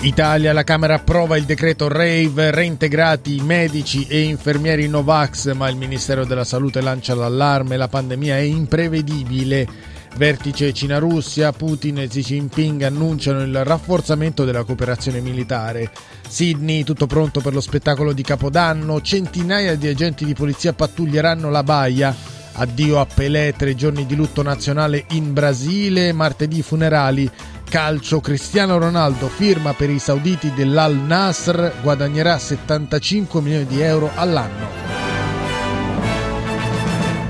Italia, la Camera approva il decreto RAVE, reintegrati medici e infermieri Novax, ma il Ministero della Salute lancia l'allarme, la pandemia è imprevedibile. Vertice Cina-Russia, Putin e Xi Jinping annunciano il rafforzamento della cooperazione militare. Sydney, tutto pronto per lo spettacolo di Capodanno, centinaia di agenti di polizia pattuglieranno la baia. Addio a Pelé, tre giorni di lutto nazionale in Brasile, martedì funerali. Calcio, Cristiano Ronaldo firma per i sauditi dell'Al Nasr, guadagnerà 75 milioni di euro all'anno.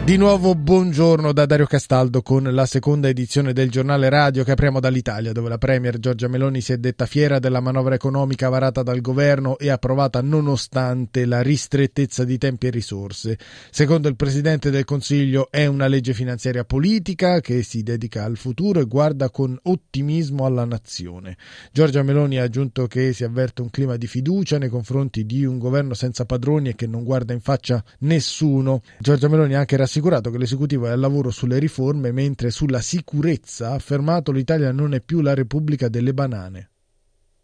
Di nuovo buongiorno da Dario Castaldo con la seconda edizione del giornale radio che apriamo dall'Italia dove la Premier Giorgia Meloni si è detta fiera della manovra economica varata dal governo e approvata nonostante la ristrettezza di tempi e risorse. Secondo il Presidente del Consiglio è una legge finanziaria politica che si dedica al futuro e guarda con ottimismo alla nazione. Giorgia Meloni ha aggiunto che si avverte un clima di fiducia nei confronti di un governo senza padroni e che non guarda in faccia nessuno. Giorgia Meloni ha anche rassicurato assicurato che l'esecutivo è al lavoro sulle riforme, mentre sulla sicurezza ha affermato l'Italia non è più la Repubblica delle banane.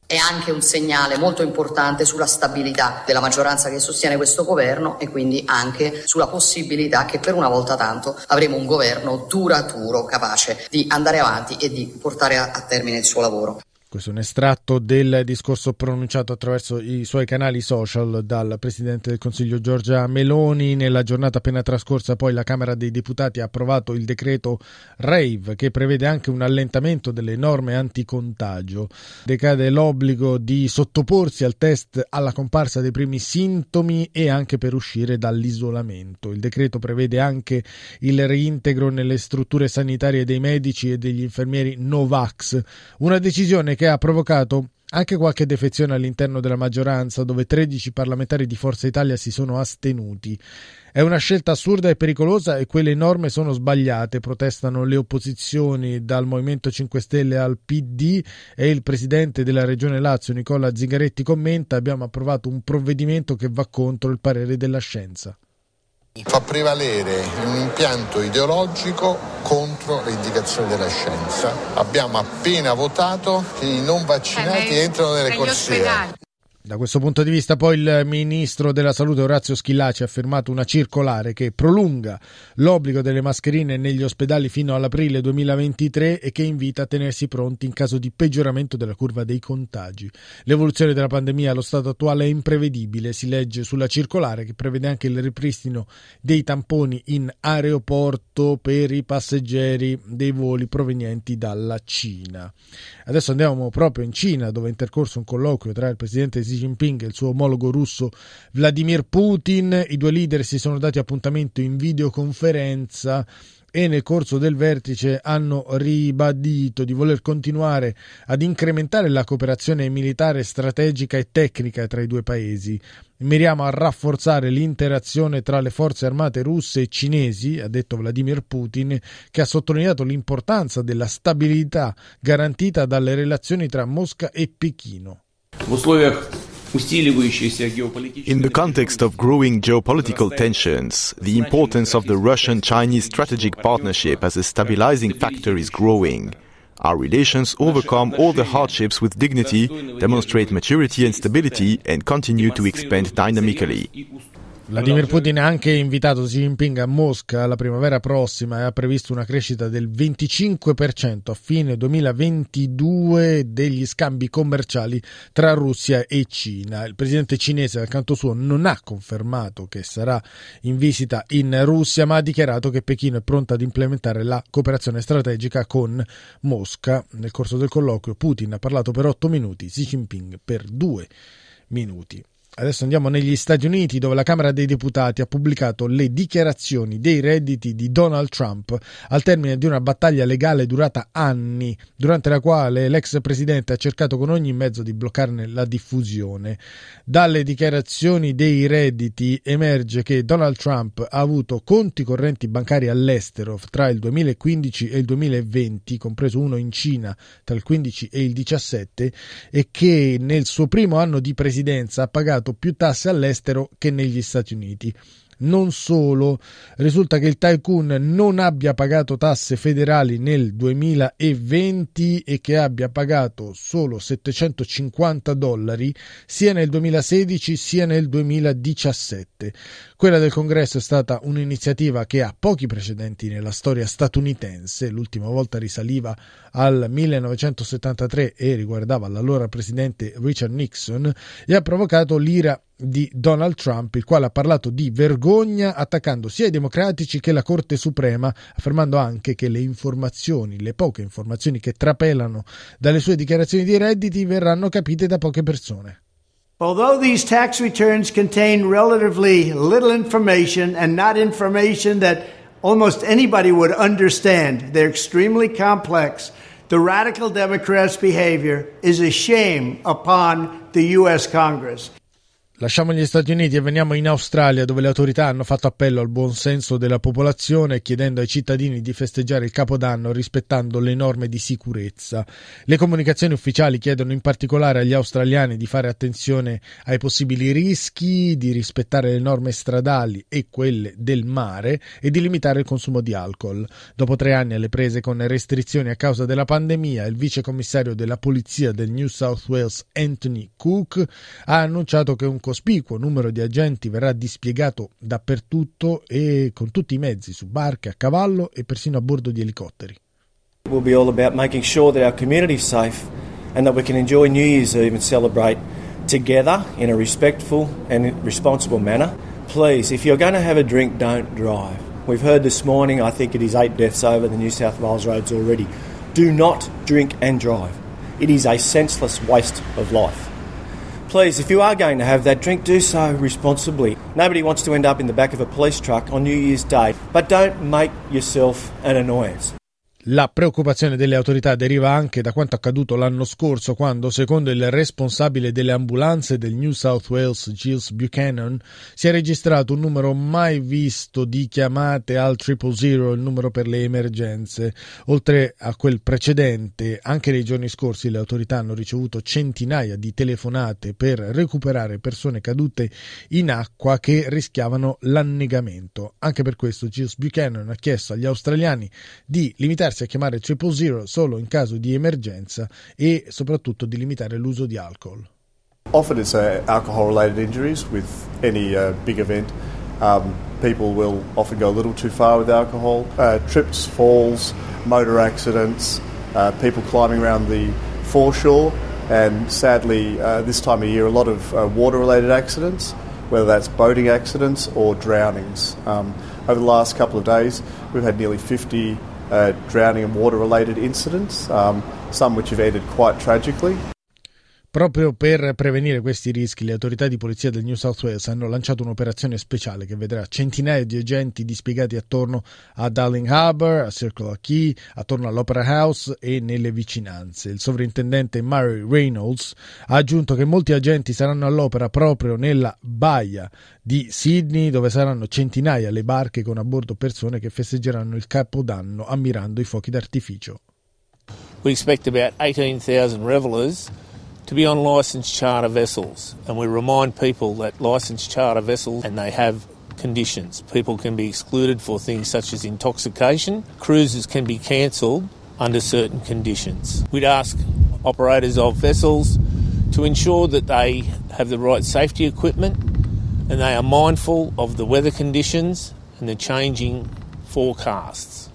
È anche un segnale molto importante sulla stabilità della maggioranza che sostiene questo governo e quindi anche sulla possibilità che per una volta tanto avremo un governo duraturo capace di andare avanti e di portare a, termine il suo lavoro. Questo è un estratto del discorso pronunciato attraverso i suoi canali social dal Presidente del Consiglio Giorgia Meloni. Nella giornata appena trascorsa poi la Camera dei Deputati ha approvato il decreto RAVE che prevede anche un allentamento delle norme anticontagio. Decade l'obbligo di sottoporsi al test alla comparsa dei primi sintomi e anche per uscire dall'isolamento. Il decreto prevede anche il reintegro nelle strutture sanitarie dei medici e degli infermieri Novax, una decisione che che ha provocato anche qualche defezione all'interno della maggioranza, dove 13 parlamentari di Forza Italia si sono astenuti. È una scelta assurda e pericolosa e quelle norme sono sbagliate, protestano le opposizioni dal Movimento 5 Stelle al PD e il presidente della Regione Lazio Nicola Zingaretti commenta abbiamo approvato un provvedimento che va contro il parere della scienza. Fa prevalere un impianto ideologico contro le indicazioni della scienza. Abbiamo appena votato che i non vaccinati entrano nelle corsie. Da questo punto di vista poi il ministro della salute Orazio Schillaci ha firmato una circolare che prolunga l'obbligo delle mascherine negli ospedali fino all'aprile 2023 e che invita a tenersi pronti in caso di peggioramento della curva dei contagi. L'evoluzione della pandemia allo stato attuale è imprevedibile, si legge sulla circolare che prevede anche il ripristino dei tamponi in aeroporto per i passeggeri dei voli provenienti dalla Cina. Adesso andiamo proprio in Cina dove è intercorso un colloquio tra il presidente Xi Xi Jinping e il suo omologo russo Vladimir Putin. I due leader si sono dati appuntamento in videoconferenza e nel corso del vertice hanno ribadito di voler continuare ad incrementare la cooperazione militare, strategica e tecnica tra i due paesi. Miriamo a rafforzare l'interazione tra le forze armate russe e cinesi, ha detto Vladimir Putin, che ha sottolineato l'importanza della stabilità garantita dalle relazioni tra Mosca e Pechino. In the context of growing geopolitical tensions, the importance of the Russian Chinese strategic partnership as a stabilizing factor is growing. Our relations overcome all the hardships with dignity, demonstrate maturity and stability, and continue to expand dynamically. Vladimir Putin ha anche invitato Xi Jinping a Mosca la primavera prossima e ha previsto una crescita del 25% a fine 2022 degli scambi commerciali tra Russia e Cina. Il presidente cinese dal canto suo non ha confermato che sarà in visita in Russia, ma ha dichiarato che Pechino è pronta ad implementare la cooperazione strategica con Mosca. Nel corso del colloquio Putin ha parlato per 8 minuti, Xi Jinping per 2 minuti. Adesso andiamo negli Stati Uniti dove la Camera dei Deputati ha pubblicato le dichiarazioni dei redditi di Donald Trump al termine di una battaglia legale durata anni, durante la quale l'ex presidente ha cercato con ogni mezzo di bloccarne la diffusione. Dalle dichiarazioni dei redditi emerge che Donald Trump ha avuto conti correnti bancari all'estero tra il 2015 e il 2020, compreso uno in Cina tra il 15 e il 17, e che nel suo primo anno di presidenza ha pagato pagato più tasse all'estero che negli Stati Uniti. Non solo, risulta che il tycoon non abbia pagato tasse federali nel 2020 e che abbia pagato solo 750 dollari sia nel 2016 sia nel 2017. Quella del Congresso è stata un'iniziativa che ha pochi precedenti nella storia statunitense, l'ultima volta risaliva al 1973 e riguardava l'allora presidente Richard Nixon e ha provocato l'ira di Donald Trump, il quale ha parlato di vergogna attaccando sia i democratici che la Corte Suprema, affermando anche che le informazioni, le poche informazioni che trapelano dalle sue dichiarazioni di redditi verranno capite da poche persone. Although these tax returns contain relatively little information and not information that almost anybody would understand, they're extremely complex. The radical Democrats' behavior is a shame upon the U.S. Congress. Lasciamo gli Stati Uniti e veniamo in Australia dove le autorità hanno fatto appello al buon senso della popolazione chiedendo ai cittadini di festeggiare il Capodanno rispettando le norme di sicurezza. Le comunicazioni ufficiali chiedono in particolare agli australiani di fare attenzione ai possibili rischi, di rispettare le norme stradali e quelle del mare e di limitare il consumo di alcol. Dopo tre anni alle prese con restrizioni a causa della pandemia, il vice commissario della polizia del New South Wales Anthony Cook ha annunciato che un cospicuo numero di agenti verrà dispiegato dappertutto e con tutti i mezzi, su barche, a cavallo e persino a bordo di elicotteri. It will be all about making sure that our community is safe and that we can enjoy New Year's Eve and celebrate together in a respectful and responsible manner. Please, if you're going to have a drink, don't drive. We've heard this morning, I think it is eight deaths over the New South Wales roads already. Do not drink and drive. It is a senseless waste of life. Please, if you are going to have that drink, do so responsibly. Nobody wants to end up in the back of a police truck on New Year's Day, but don't make yourself an annoyance. La preoccupazione delle autorità deriva anche da quanto accaduto l'anno scorso quando, secondo il responsabile delle ambulanze del New South Wales, Giles Buchanan, si è registrato un numero mai visto di chiamate al triple zero, il numero per le emergenze. Oltre a quel precedente, anche nei giorni scorsi le autorità hanno ricevuto centinaia di telefonate per recuperare persone cadute in acqua che rischiavano l'annegamento. Anche per questo Giles Buchanan ha chiesto agli australiani di limitarsi limitarsi a chiamare triple zero solo in caso di emergenza e soprattutto di limitare l'uso di alcol. Often it's uh, alcohol related injuries with any uh, big event. Um, people will often go a little too far with alcohol. Uh, trips, falls, motor accidents, uh, people climbing around the foreshore, and sadly, uh, this time of year, a lot of uh, water related accidents, whether that's boating accidents or drownings. Um, over the last couple of days, we've had nearly 50 uh, drowning and water related incidents, um, some which have ended quite tragically. Proprio per prevenire questi rischi, le autorità di polizia del New South Wales hanno lanciato un'operazione speciale che vedrà centinaia di agenti dispiegati attorno a Darling Harbour, a Circular Quay, attorno all'Opera House e nelle vicinanze. Il sovrintendente Murray Reynolds ha aggiunto che molti agenti saranno all'opera proprio nella baia di Sydney, dove saranno centinaia le barche con a bordo persone che festeggeranno il Capodanno ammirando i fuochi d'artificio. We expect about 18,000 revelers to be on licensed charter vessels. And we remind people that licensed charter vessels and they have conditions. People can be excluded for things such as intoxication. Cruises can be cancelled under certain conditions. We'd ask operators of vessels to ensure that they have the right safety equipment and they are mindful of the weather conditions and the changing forecasts.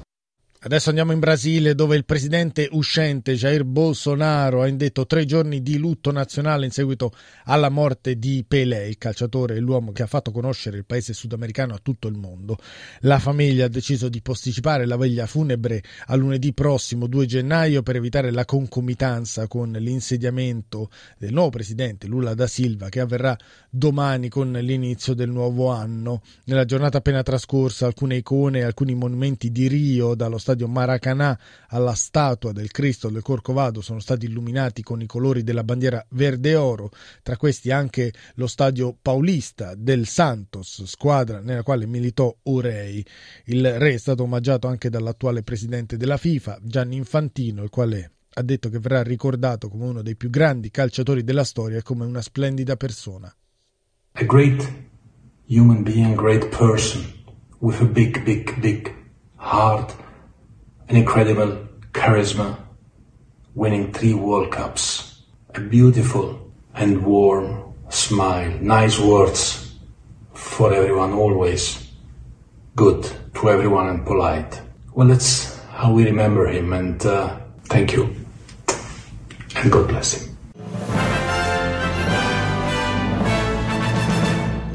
Adesso andiamo in Brasile dove il presidente uscente Jair Bolsonaro ha indetto tre giorni di lutto nazionale in seguito alla morte di Pelé, il calciatore e l'uomo che ha fatto conoscere il paese sudamericano a tutto il mondo. La famiglia ha deciso di posticipare la veglia funebre a lunedì prossimo 2 gennaio per evitare la concomitanza con l'insediamento del nuovo presidente Lula da Silva che avverrà domani con l'inizio del nuovo anno. Nella giornata appena trascorsa alcune icone e alcuni monumenti di Rio dallo stadio Maracanã alla statua del Cristo del Corcovado sono stati illuminati con i colori della bandiera verde e oro, tra questi anche lo stadio Paulista del Santos, squadra nella quale militò Urei. Il re è stato omaggiato anche dall'attuale presidente della FIFA, Gianni Infantino, il quale ha detto che verrà ricordato come uno dei più grandi calciatori della storia e come una splendida persona. A great human being, great person with a big, big, big heart an incredible charisma, winning three World Cups, a beautiful and warm smile, nice words for everyone always, good to everyone and polite. Well, that's how we remember him, and uh, thank you, and God bless him.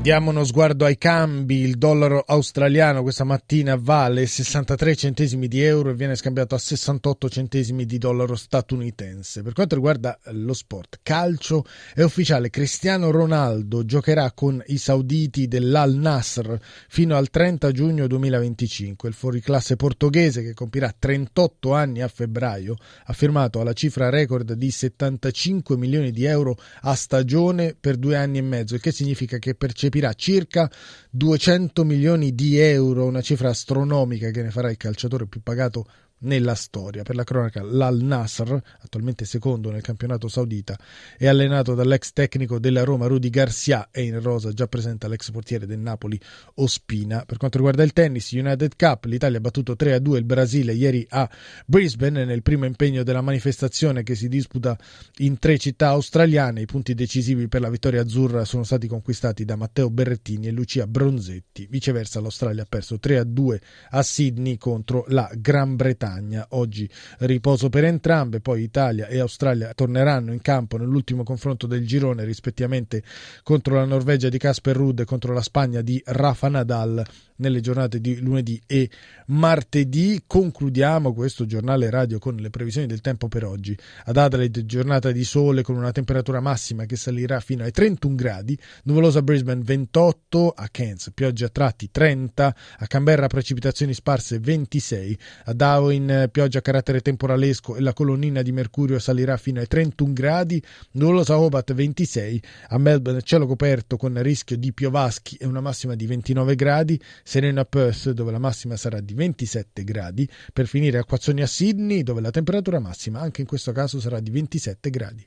Diamo uno sguardo ai cambi, il dollaro australiano questa mattina vale 63 centesimi di euro e viene scambiato a 68 centesimi di dollaro statunitense. Per quanto riguarda lo sport, calcio è ufficiale, Cristiano Ronaldo giocherà con i sauditi dell'Al Nasr fino al 30 giugno 2025. Il fuoriclasse portoghese che compirà 38 anni a febbraio ha firmato alla cifra record di 75 milioni di euro a stagione per due anni e mezzo, il che significa che percepisce percepirà circa 200 milioni di euro, una cifra astronomica che ne farà il calciatore più pagato nella storia. Per la cronaca, l'Al Nasr, attualmente secondo nel campionato saudita, è allenato dall'ex tecnico della Roma Rudy Garcia e in rosa già presenta l'ex portiere del Napoli Ospina. Per quanto riguarda il tennis, United Cup, l'Italia ha battuto 3-2 il Brasile ieri a Brisbane nel primo impegno della manifestazione che si disputa in tre città australiane. I punti decisivi per la vittoria azzurra sono stati conquistati da Matteo Berrettini e Lucia Bronzetti. Viceversa l'Australia ha perso 3-2 a Sydney contro la Gran Bretagna. Spagna. Oggi riposo per entrambe, poi Italia e Australia torneranno in campo nell'ultimo confronto del girone rispettivamente contro la Norvegia di Casper Ruud e contro la Spagna di Rafa Nadal nelle giornate di lunedì e martedì. Concludiamo questo giornale radio con le previsioni del tempo per oggi. Ad Adelaide giornata di sole con una temperatura massima che salirà fino ai 31 gradi, nuvolosa Brisbane 28, a Cairns pioggia a tratti 30, a Canberra precipitazioni sparse 26, a Darwin pioggia a carattere temporalesco e la colonnina di mercurio salirà fino ai 31 gradi, nuvolosa Hobart 26, a Melbourne cielo coperto con rischio di piovaschi e una massima di 29 gradi, sereno a Perth dove la massima sarà di 27 gradi, per finire a Quazzoni a Sydney dove la temperatura massima anche in questo caso sarà di 27 gradi.